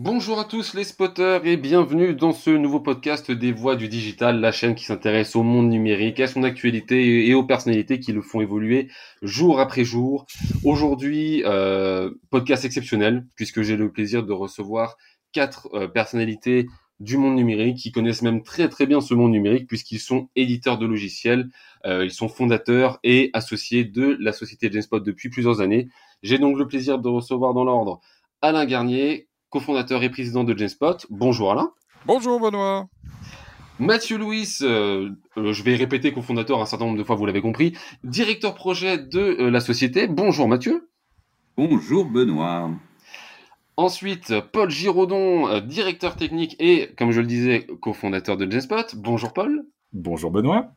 Bonjour à tous les spotters et bienvenue dans ce nouveau podcast des voix du digital, la chaîne qui s'intéresse au monde numérique, à son actualité et aux personnalités qui le font évoluer jour après jour. Aujourd'hui, euh, podcast exceptionnel puisque j'ai le plaisir de recevoir quatre euh, personnalités du monde numérique qui connaissent même très très bien ce monde numérique puisqu'ils sont éditeurs de logiciels, euh, ils sont fondateurs et associés de la société GenSpot depuis plusieurs années. J'ai donc le plaisir de recevoir dans l'ordre Alain Garnier, cofondateur et président de Genspot. Bonjour Alain. Bonjour Benoît. Mathieu Louis, euh, euh, je vais répéter cofondateur un certain nombre de fois, vous l'avez compris, directeur projet de euh, la société. Bonjour Mathieu. Bonjour Benoît. Ensuite, Paul Giraudon, directeur technique et, comme je le disais, cofondateur de Genspot. Bonjour Paul. Bonjour Benoît.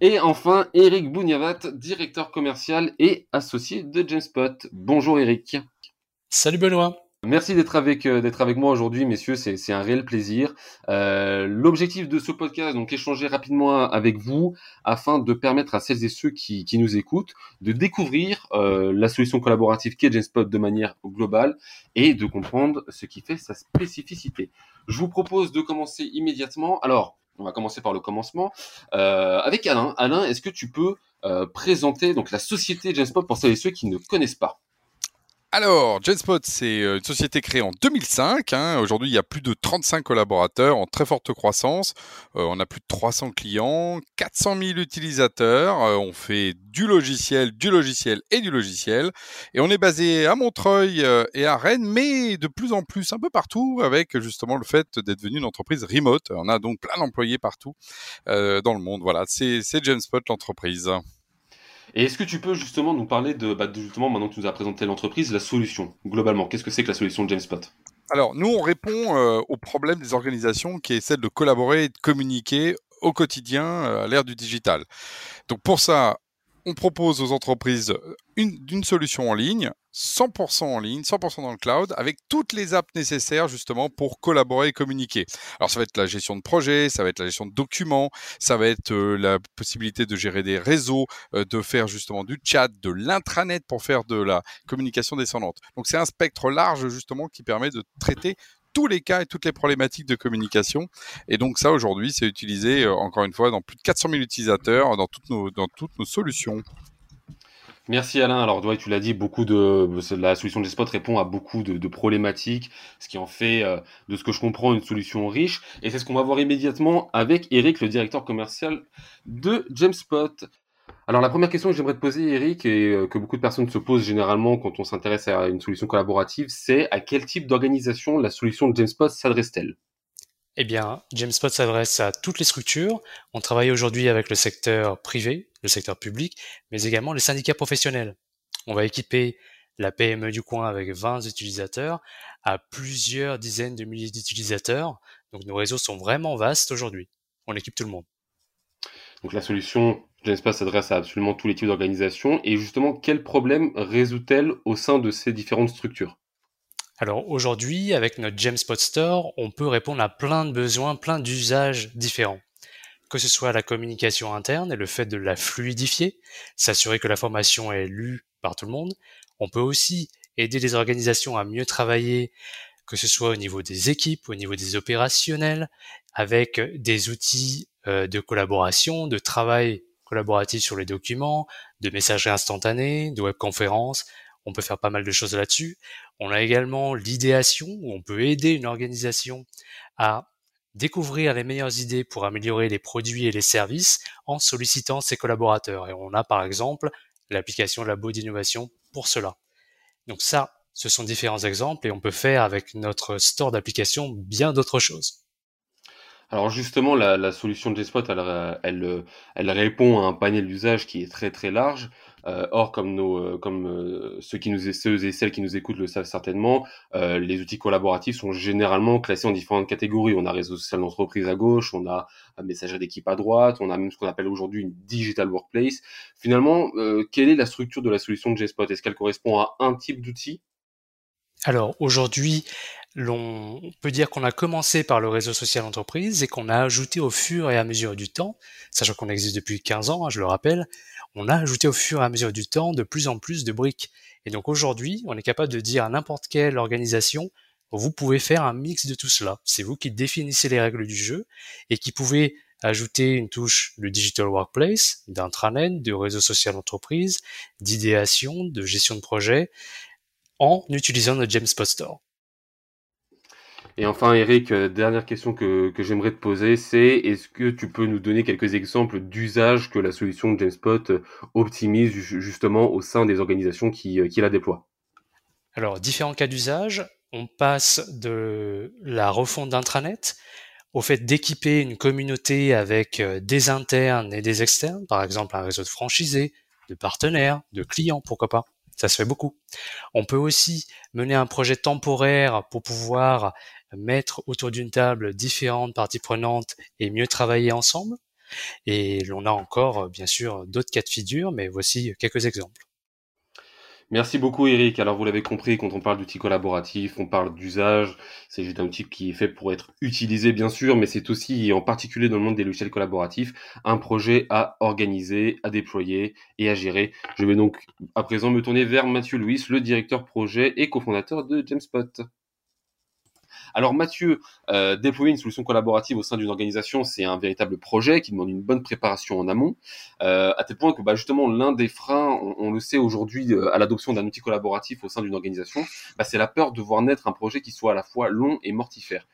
Et enfin, Eric Bougnavat, directeur commercial et associé de Genspot. Bonjour Eric. Salut Benoît. Merci d'être avec euh, d'être avec moi aujourd'hui, messieurs. C'est un réel plaisir. Euh, L'objectif de ce podcast, donc échanger rapidement avec vous, afin de permettre à celles et ceux qui, nous écoutent de découvrir euh, la solution collaborative qu'est Genspot de manière globale et de comprendre ce qui fait sa spécificité. Je vous propose de commencer immédiatement. Alors, on va commencer par le commencement avec Alain. Alain, est-ce que tu peux présenter donc la société Genspot pour celles et ceux qui ne connaissent pas? Alors, Genspot, c'est euh, une société créée en 2005. Hein. Aujourd'hui, il y a plus de 35 collaborateurs en très forte croissance. Euh, on a plus de 300 clients, 400 000 utilisateurs. Euh, on fait du logiciel, du logiciel et du logiciel. Et on est basé à Montreuil et à Rennes, mais de plus en plus un peu partout avec justement le fait d'être devenu une entreprise remote. On a donc plein d'employés partout dans le monde. Voilà, c'est Genspot l'entreprise. Et est-ce que tu peux justement nous parler de, bah, justement, maintenant que tu nous as présenté l'entreprise, la solution, globalement? Qu'est-ce que c'est que la solution de GameSpot Alors, nous, on répond euh, au problème des organisations qui est celle de collaborer et de communiquer au quotidien euh, à l'ère du digital. Donc, pour ça, on propose aux entreprises une, une solution en ligne 100% en ligne, 100% dans le cloud, avec toutes les apps nécessaires justement pour collaborer et communiquer. Alors ça va être la gestion de projet, ça va être la gestion de documents, ça va être euh, la possibilité de gérer des réseaux, euh, de faire justement du chat, de l'intranet pour faire de la communication descendante. Donc c'est un spectre large justement qui permet de traiter tous les cas et toutes les problématiques de communication. Et donc ça aujourd'hui c'est utilisé euh, encore une fois dans plus de 400 000 utilisateurs dans toutes nos, dans toutes nos solutions. Merci Alain. Alors, tu l'as dit, beaucoup de la solution de Spot répond à beaucoup de, problématiques, ce qui en fait, euh, de ce que je comprends, une solution riche. Et c'est ce qu'on va voir immédiatement avec Eric, le directeur commercial de Jamespot. Alors, la première question que j'aimerais te poser, Eric, et euh, que beaucoup de personnes se posent généralement quand on s'intéresse à une solution collaborative, c'est à quel type d'organisation la solution de Jamespot s'adresse-t-elle? Eh bien, Jamespot s'adresse à toutes les structures. On travaille aujourd'hui avec le secteur privé, le secteur public, mais également les syndicats professionnels. On va équiper la PME du coin avec 20 utilisateurs à plusieurs dizaines de milliers d'utilisateurs. Donc nos réseaux sont vraiment vastes aujourd'hui. On équipe tout le monde. Donc la solution Jamespot s'adresse à absolument tous les types d'organisations. Et justement, quels problèmes résout-elle au sein de ces différentes structures? Alors aujourd'hui, avec notre GemSpot Store, on peut répondre à plein de besoins, plein d'usages différents. Que ce soit la communication interne et le fait de la fluidifier, s'assurer que la formation est lue par tout le monde. On peut aussi aider les organisations à mieux travailler, que ce soit au niveau des équipes, au niveau des opérationnels, avec des outils euh, de collaboration, de travail collaboratif sur les documents, de messagerie instantanée, de webconférences, on peut faire pas mal de choses là-dessus. On a également l'idéation où on peut aider une organisation à découvrir les meilleures idées pour améliorer les produits et les services en sollicitant ses collaborateurs. Et on a par exemple l'application Labo d'innovation pour cela. Donc ça, ce sont différents exemples et on peut faire avec notre store d'applications bien d'autres choses. Alors justement, la, solution de Gspot, elle, elle, elle, répond à un panel d'usage qui est très très large. Euh, or, comme, nos, euh, comme euh, ceux, qui nous, ceux et celles qui nous écoutent le savent certainement, les outils collaboratifs sont généralement classés en différentes catégories. On a réseau social d'entreprise à gauche, on a un messager d'équipe à droite, on a même ce qu'on appelle aujourd'hui une digital workplace. Finalement, quelle est la structure de la solution de Gspot? Est-ce qu'elle correspond à un type d'outil? Alors aujourd'hui, l'on peut dire qu'on a commencé par le réseau social entreprise et qu'on a ajouté au fur et à mesure du temps, sachant qu'on existe depuis 15 ans, hein, je le rappelle, on a ajouté au fur et à mesure du temps de plus en plus de briques. Et donc aujourd'hui, on est capable de dire à n'importe quelle organisation, vous pouvez faire un mix de tout cela. C'est vous qui définissez les règles du jeu et qui pouvez ajouter une touche de digital workplace, d'intranet, de réseau social d'entreprise, d'idéation, de gestion de projet en utilisant notre Jamespot Store. Et enfin, Eric, euh, dernière question que, j'aimerais te poser, c'est est-ce que tu peux nous donner quelques exemples d'usage que la solution de Jamespot euh, optimise justement au sein des organisations qui, euh, qui la déploient? Alors, différents cas d'usage. On passe de la refonte d'intranet au fait d'équiper une communauté avec des internes et des externes, par exemple un réseau de franchisés, de partenaires, de clients, pourquoi pas. Ça se fait beaucoup. On peut aussi mener un projet temporaire pour pouvoir mettre autour d'une table différentes parties prenantes et mieux travailler ensemble. Et l'on a encore, bien sûr, d'autres cas de figure, mais voici quelques exemples. Merci beaucoup Eric. Alors vous l'avez compris, quand on parle d'outils collaboratifs, on parle d'usage. C'est juste un outil qui est fait pour être utilisé bien sûr, mais c'est aussi, en particulier dans le monde des logiciels collaboratifs, un projet à organiser, à déployer et à gérer. Je vais donc à présent me tourner vers Mathieu Louis, le directeur projet et cofondateur de Jamespot. Alors Mathieu, euh, déployer une solution collaborative au sein d'une organisation, c'est un véritable projet qui demande une bonne préparation en amont, euh, à tel point que bah, justement l'un des freins, on, le sait aujourd'hui, euh, à l'adoption d'un outil collaboratif au sein d'une organisation, bah, c'est la peur de voir naître un projet qui soit à la fois long et mortifère.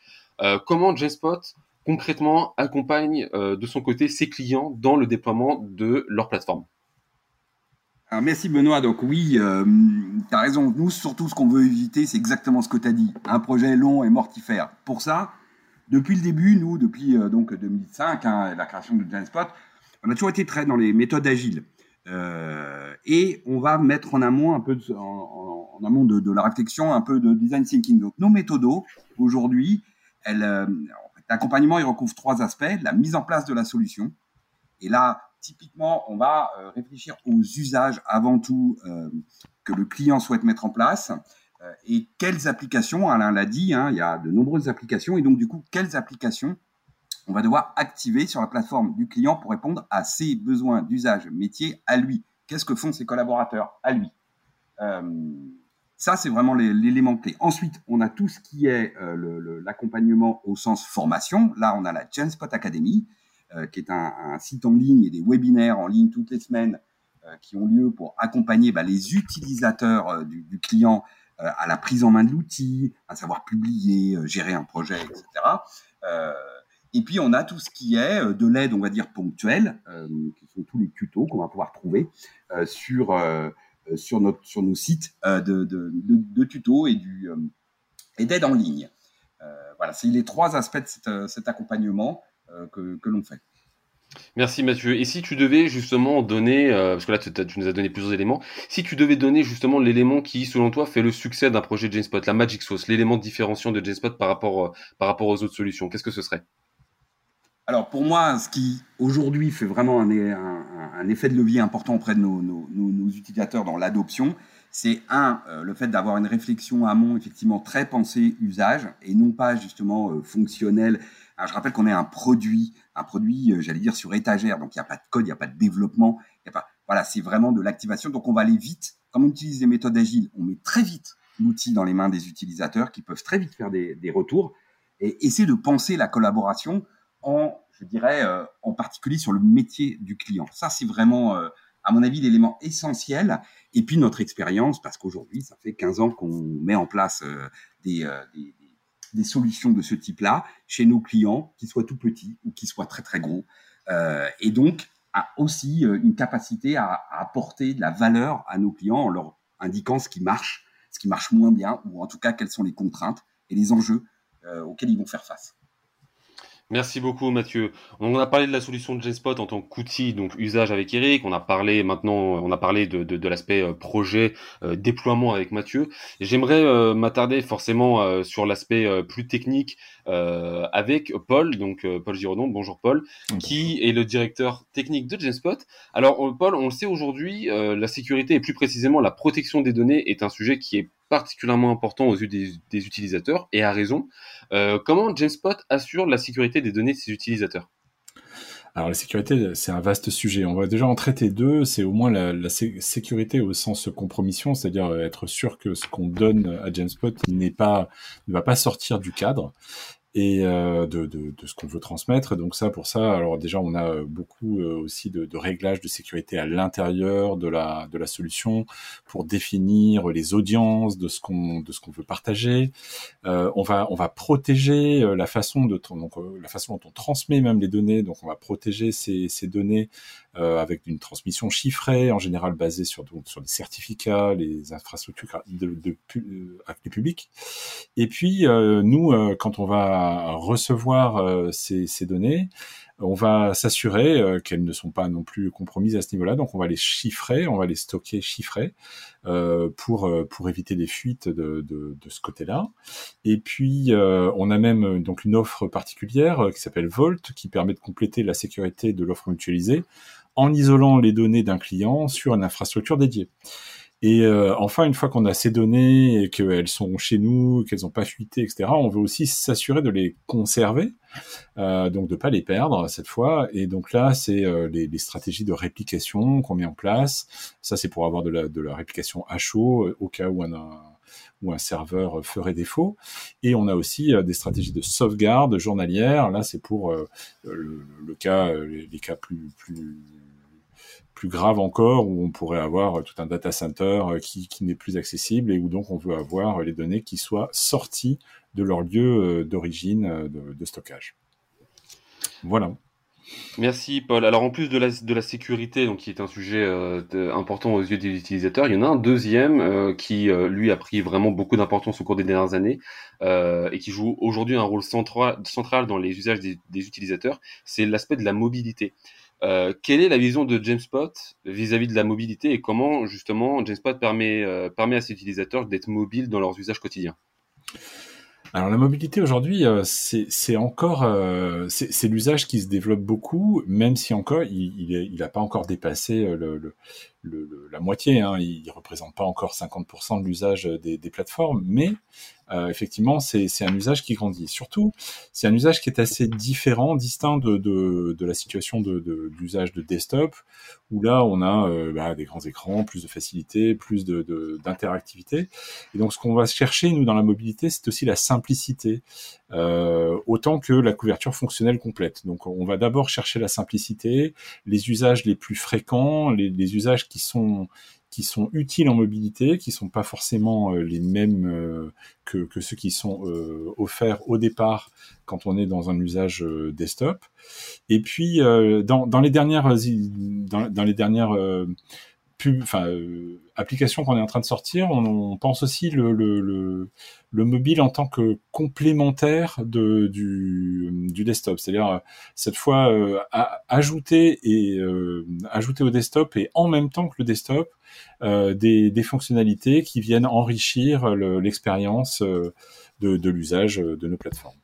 comment JSpot concrètement accompagne de son côté ses clients dans le déploiement de leur plateforme? Alors merci Benoît. Donc oui, euh, tu as raison. Nous, surtout, ce qu'on veut éviter, c'est exactement ce que tu as dit. Un projet long et mortifère. Pour ça, depuis le début, nous, depuis euh, donc 2005, hein, la création de Genspot, on a toujours été très dans les méthodes agiles. Euh, et on va mettre en amont un peu de, en, amont de, la réflexion, un peu de design thinking. Donc nos méthodos, aujourd'hui, l'accompagnement, il recouvre trois aspects. La mise en place de la solution. Et là, typiquement, on va euh, réfléchir aux usages avant tout euh, que le client souhaite mettre en place euh, et quelles applications, Alain l'a dit, hein, il y a de nombreuses applications et donc du coup, quelles applications on va devoir activer sur la plateforme du client pour répondre à ses besoins d'usage métier à lui? Qu'est-ce que font ses collaborateurs à lui? Ça, c'est vraiment l'élément clé. Ensuite, on a tout ce qui est l'accompagnement au sens formation. Là, on a la Genspot Academy qui est un, site en ligne et des webinaires en ligne toutes les semaines euh, qui ont lieu pour accompagner bah, les utilisateurs euh, du, client à la prise en main de l'outil, à savoir publier, gérer un projet, etc. Et puis, on a tout ce qui est de l'aide, on va dire, ponctuelle, qui sont tous les tutos qu'on va pouvoir trouver sur, sur, notre, sur nos sites de, de, tutos et, du, et d'aide en ligne. voilà, c'est les trois aspects de cet accompagnement. Euh, que, l'on fait. Merci Mathieu. Et si tu devais justement donner, euh, parce que là tu, nous as donné plusieurs éléments, si tu devais donner justement l'élément qui, selon toi, fait le succès d'un projet de GenSpot, la Magic Sauce, l'élément différenciant de GenSpot par rapport, euh, par rapport aux autres solutions, qu'est-ce que ce serait? Alors pour moi, ce qui aujourd'hui fait vraiment un, un, effet de levier important auprès de nos, nos, utilisateurs dans l'adoption, c'est un, le fait d'avoir une réflexion amont effectivement très pensée usage et non pas justement fonctionnelle je rappelle qu'on est un produit, un produit, euh, j'allais dire, sur étagère. Donc, il n'y a pas de code, il n'y a pas de développement. Y a pas, voilà, c'est vraiment de l'activation. Donc, on va aller vite. Comme on utilise les méthodes agiles, on met très vite l'outil dans les mains des utilisateurs qui peuvent très vite faire des, des retours et essayer de penser la collaboration en, je dirais, euh, en particulier sur le métier du client. Ça, c'est vraiment, euh, à mon avis, l'élément essentiel. Et puis, notre expérience, parce qu'aujourd'hui, ça fait 15 ans qu'on met en place des, des des solutions de ce type-là chez nos clients, qu'ils soient tout petits ou qu'ils soient très très gros. Euh, et donc, a aussi euh, une capacité à, apporter de la valeur à nos clients en leur indiquant ce qui marche, ce qui marche moins bien, ou en tout cas quelles sont les contraintes et les enjeux euh, auxquels ils vont faire face. Merci beaucoup Mathieu. On a parlé de la solution de Gspot en tant qu'outil, donc usage avec Eric. On a parlé maintenant, on a parlé de, de, de l'aspect euh, projet, euh, déploiement avec Mathieu. J'aimerais euh, m'attarder forcément sur l'aspect plus technique avec Paul, donc Paul Giraudon. Bonjour Paul, qui est le directeur technique de Genspot. Alors Paul, on le sait aujourd'hui, la sécurité et plus précisément la protection des données est un sujet qui est particulièrement important aux yeux des, utilisateurs, et à raison. Euh, comment Genspot assure la sécurité des données de ses utilisateurs? Alors la sécurité, c'est un vaste sujet. On va déjà en traiter deux. C'est au moins la, sécurité au sens compromission, c'est-à-dire être sûr que ce qu'on donne à Jamespot n'est pas ne va pas sortir du cadre et euh, de, de, de, ce qu'on veut transmettre. Donc ça, pour ça, alors déjà, on a beaucoup euh, aussi de, de réglages de sécurité à l'intérieur de la, de la solution pour définir les audiences de ce qu'on de ce qu'on veut partager. Euh, on va on va protéger euh, la façon de donc la façon dont on transmet même les données. Donc on va protéger ces, ces données euh, avec une transmission chiffrée, en général basée sur, donc, sur les certificats, les infrastructures de, de, de actes publics. Et puis, euh, nous, euh, quand on va recevoir ces, ces données, on va s'assurer euh, qu'elles ne sont pas non plus compromises à ce niveau-là. Donc on va les chiffrer, on va les stocker chiffrés euh, pour pour éviter des fuites de, de, de ce côté-là. Et puis on a même donc une offre particulière qui s'appelle Vault qui permet de compléter la sécurité de l'offre mutualisée en isolant les données d'un client sur une infrastructure dédiée. Et euh, enfin, une fois qu'on a ces données et qu'elles sont chez nous, qu'elles n'ont pas fuité, etc., on veut aussi s'assurer de les conserver, euh, donc de pas les perdre cette fois. Et donc là, c'est euh, les, stratégies de réplication qu'on met en place. Ça, c'est pour avoir de la, réplication à chaud au cas où un, où un serveur ferait défaut. Et on a aussi des stratégies de sauvegarde journalière. Là, c'est pour le, cas, les, cas plus plus grave encore, où on pourrait avoir tout un data center euh, qui, n'est plus accessible et où donc on veut avoir les données qui soient sorties de leur lieu euh, d'origine euh, de, stockage. Voilà. Merci Paul. Alors en plus de la, sécurité, donc qui est un sujet euh, important aux yeux des utilisateurs, il y en a un deuxième euh, qui euh, lui a pris vraiment beaucoup d'importance au cours des dernières années et qui joue aujourd'hui un rôle central, dans les usages des utilisateurs, c'est l'aspect de la mobilité. Euh, quelle est la vision de Jamespot vis-à-vis de la mobilité et comment justement Jamespot permet, euh, permet à ses utilisateurs d'être mobiles dans leurs usages quotidiens? Alors la mobilité aujourd'hui, euh, c'est encore euh, c'est l'usage qui se développe beaucoup, même si encore il n'a pas encore dépassé le, le, le, la moitié. Hein, il ne représente pas encore 50% de l'usage des, des, plateformes, mais euh, effectivement, c'est un usage qui grandit. Surtout, c'est un usage qui est assez différent, distinct de, de, de la situation de, de de desktop, où là, on a euh, bah, des grands écrans, plus de facilité, plus d'interactivité. Et donc, ce qu'on va chercher, nous, dans la mobilité, c'est aussi la simplicité, euh, autant que la couverture fonctionnelle complète. Donc, on va d'abord chercher la simplicité, les usages les plus fréquents, les, les usages qui sont qui sont utiles en mobilité, qui sont pas forcément euh, les mêmes euh, que, que, ceux qui sont euh, offerts au départ quand on est dans un usage desktop. Et puis dans, dans, les dernières dans, dans les dernières pub, euh, application qu'on est en train de sortir, on, pense aussi le, le, le, le, mobile en tant que complémentaire de, du, du desktop. C'est-à-dire, cette fois, euh, ajouter, et, euh, ajouter au desktop et en même temps que le desktop, euh, des, fonctionnalités qui viennent enrichir l'expérience de l'usage de nos plateformes.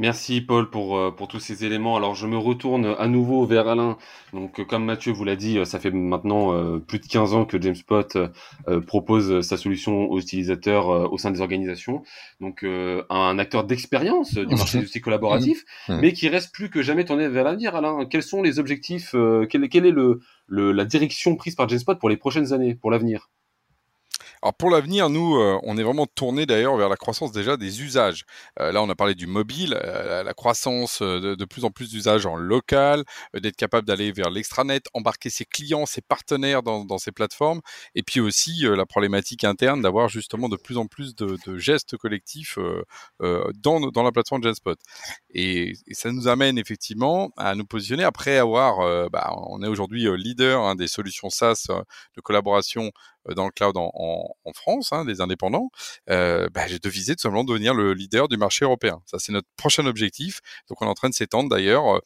Merci Paul pour, euh, pour tous ces éléments. Alors je me retourne à nouveau vers Alain. Donc comme Mathieu vous l'a dit, ça fait maintenant euh, plus de 15 ans que JamesPot euh, propose sa solution aux utilisateurs au sein des organisations. Donc un acteur d'expérience du marché du outils collaboratif, mmh. Mmh. mais qui reste plus que jamais tourné vers l'avenir. Alain, quels sont les objectifs, quelle, quelle est le, le, la direction prise par JamesPot pour les prochaines années, pour l'avenir? Alors pour l'avenir, nous, euh, on est vraiment tourné d'ailleurs vers la croissance déjà des usages. Euh, là, on a parlé du mobile, euh, la croissance de, plus en plus d'usages en local, d'être capable d'aller vers l'extranet, embarquer ses clients, ses partenaires dans, ces plateformes, et puis aussi la problématique interne d'avoir justement de plus en plus de, gestes collectifs dans, dans la plateforme Genspot. Et, et, ça nous amène effectivement à nous positionner après avoir, bah, on est aujourd'hui leader hein, des solutions SaaS de collaboration dans le cloud en, France, hein, des indépendants, euh, bah, j'ai devisé tout simplement devenir le leader du marché européen. Ça, c'est notre prochain objectif. Donc, on est en train de s'étendre d'ailleurs, euh,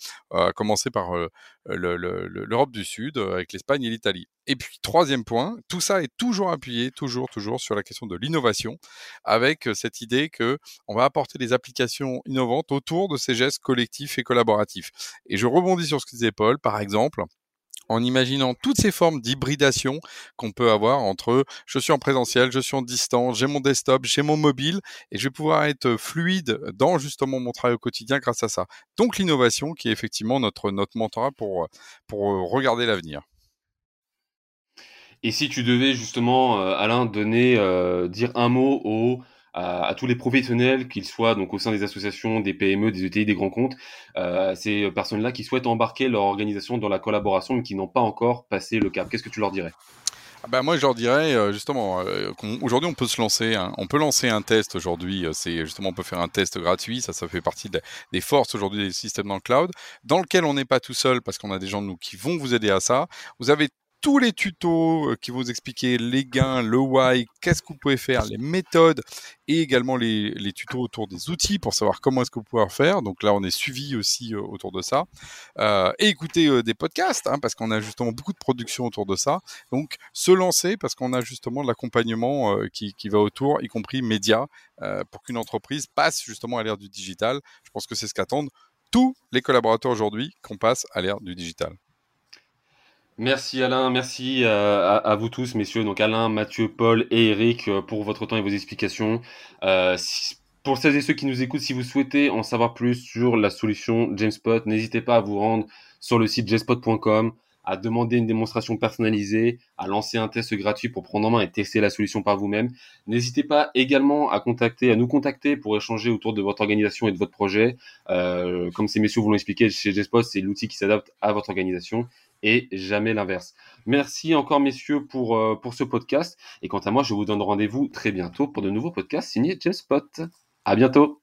à commencer par euh, l'Europe du Sud, euh, avec l'Espagne et l'Italie. Et puis, troisième point, tout ça est toujours appuyé, toujours, toujours sur la question de l'innovation, avec cette idée que on va apporter des applications innovantes autour de ces gestes collectifs et collaboratifs. Et je rebondis sur ce que disait Paul, par exemple, en imaginant toutes ces formes d'hybridation qu'on peut avoir entre je suis en présentiel, je suis en distance, j'ai mon desktop, j'ai mon mobile et je vais pouvoir être fluide dans justement mon travail au quotidien grâce à ça. Donc l'innovation qui est effectivement notre notre mentorat pour pour regarder l'avenir. Et si tu devais justement, euh, Alain, donner, euh, dire un mot aux à, tous les professionnels, qu'ils soient donc au sein des associations, des PME, des ETI, des grands comptes, euh, ces personnes-là qui souhaitent embarquer leur organisation dans la collaboration mais qui n'ont pas encore passé le cap. Qu'est-ce que tu leur dirais? Ah bah moi je leur dirais euh, justement euh, aujourd'hui on peut se lancer on peut lancer un test aujourd'hui c'est justement on peut faire un test gratuit. Ça ça fait partie des forces aujourd'hui des systèmes dans le cloud dans lequel on n'est pas tout seul parce qu'on a des gens de nous qui vont vous aider à ça. Vous avez tous les tutos euh, qui vous expliquer les gains, le why, qu'est-ce que vous pouvez faire, les méthodes et également les, les, tutos autour des outils pour savoir comment est-ce que vous pouvez faire. Donc là, on est suivi aussi euh, autour de ça. Euh, et écouter des podcasts hein, parce qu'on a justement beaucoup de production autour de ça. Donc se lancer parce qu'on a justement de l'accompagnement qui, qui, va autour, y compris médias, pour qu'une entreprise passe justement à l'ère du digital. Je pense que c'est ce qu'attendent tous les collaborateurs aujourd'hui qu'on passe à l'ère du digital. Merci Alain, merci euh, à, vous tous, messieurs, donc Alain, Mathieu, Paul et Eric, euh, pour votre temps et vos explications. Euh, pour celles et ceux qui nous écoutent, si vous souhaitez en savoir plus sur la solution JameSpot, n'hésitez pas à vous rendre sur le site jamespot.com, à demander une démonstration personnalisée, à lancer un test gratuit pour prendre en main et tester la solution par vous-même. N'hésitez pas également à nous contacter pour échanger autour de votre organisation et de votre projet. comme ces messieurs vous l'ont expliqué, chez JameSpot, c'est l'outil qui s'adapte à votre organisation et jamais l'inverse. Merci encore messieurs pour, euh, pour ce podcast. Et quant à moi, je vous donne rendez-vous très bientôt pour de nouveaux podcasts signés Spot. À bientôt.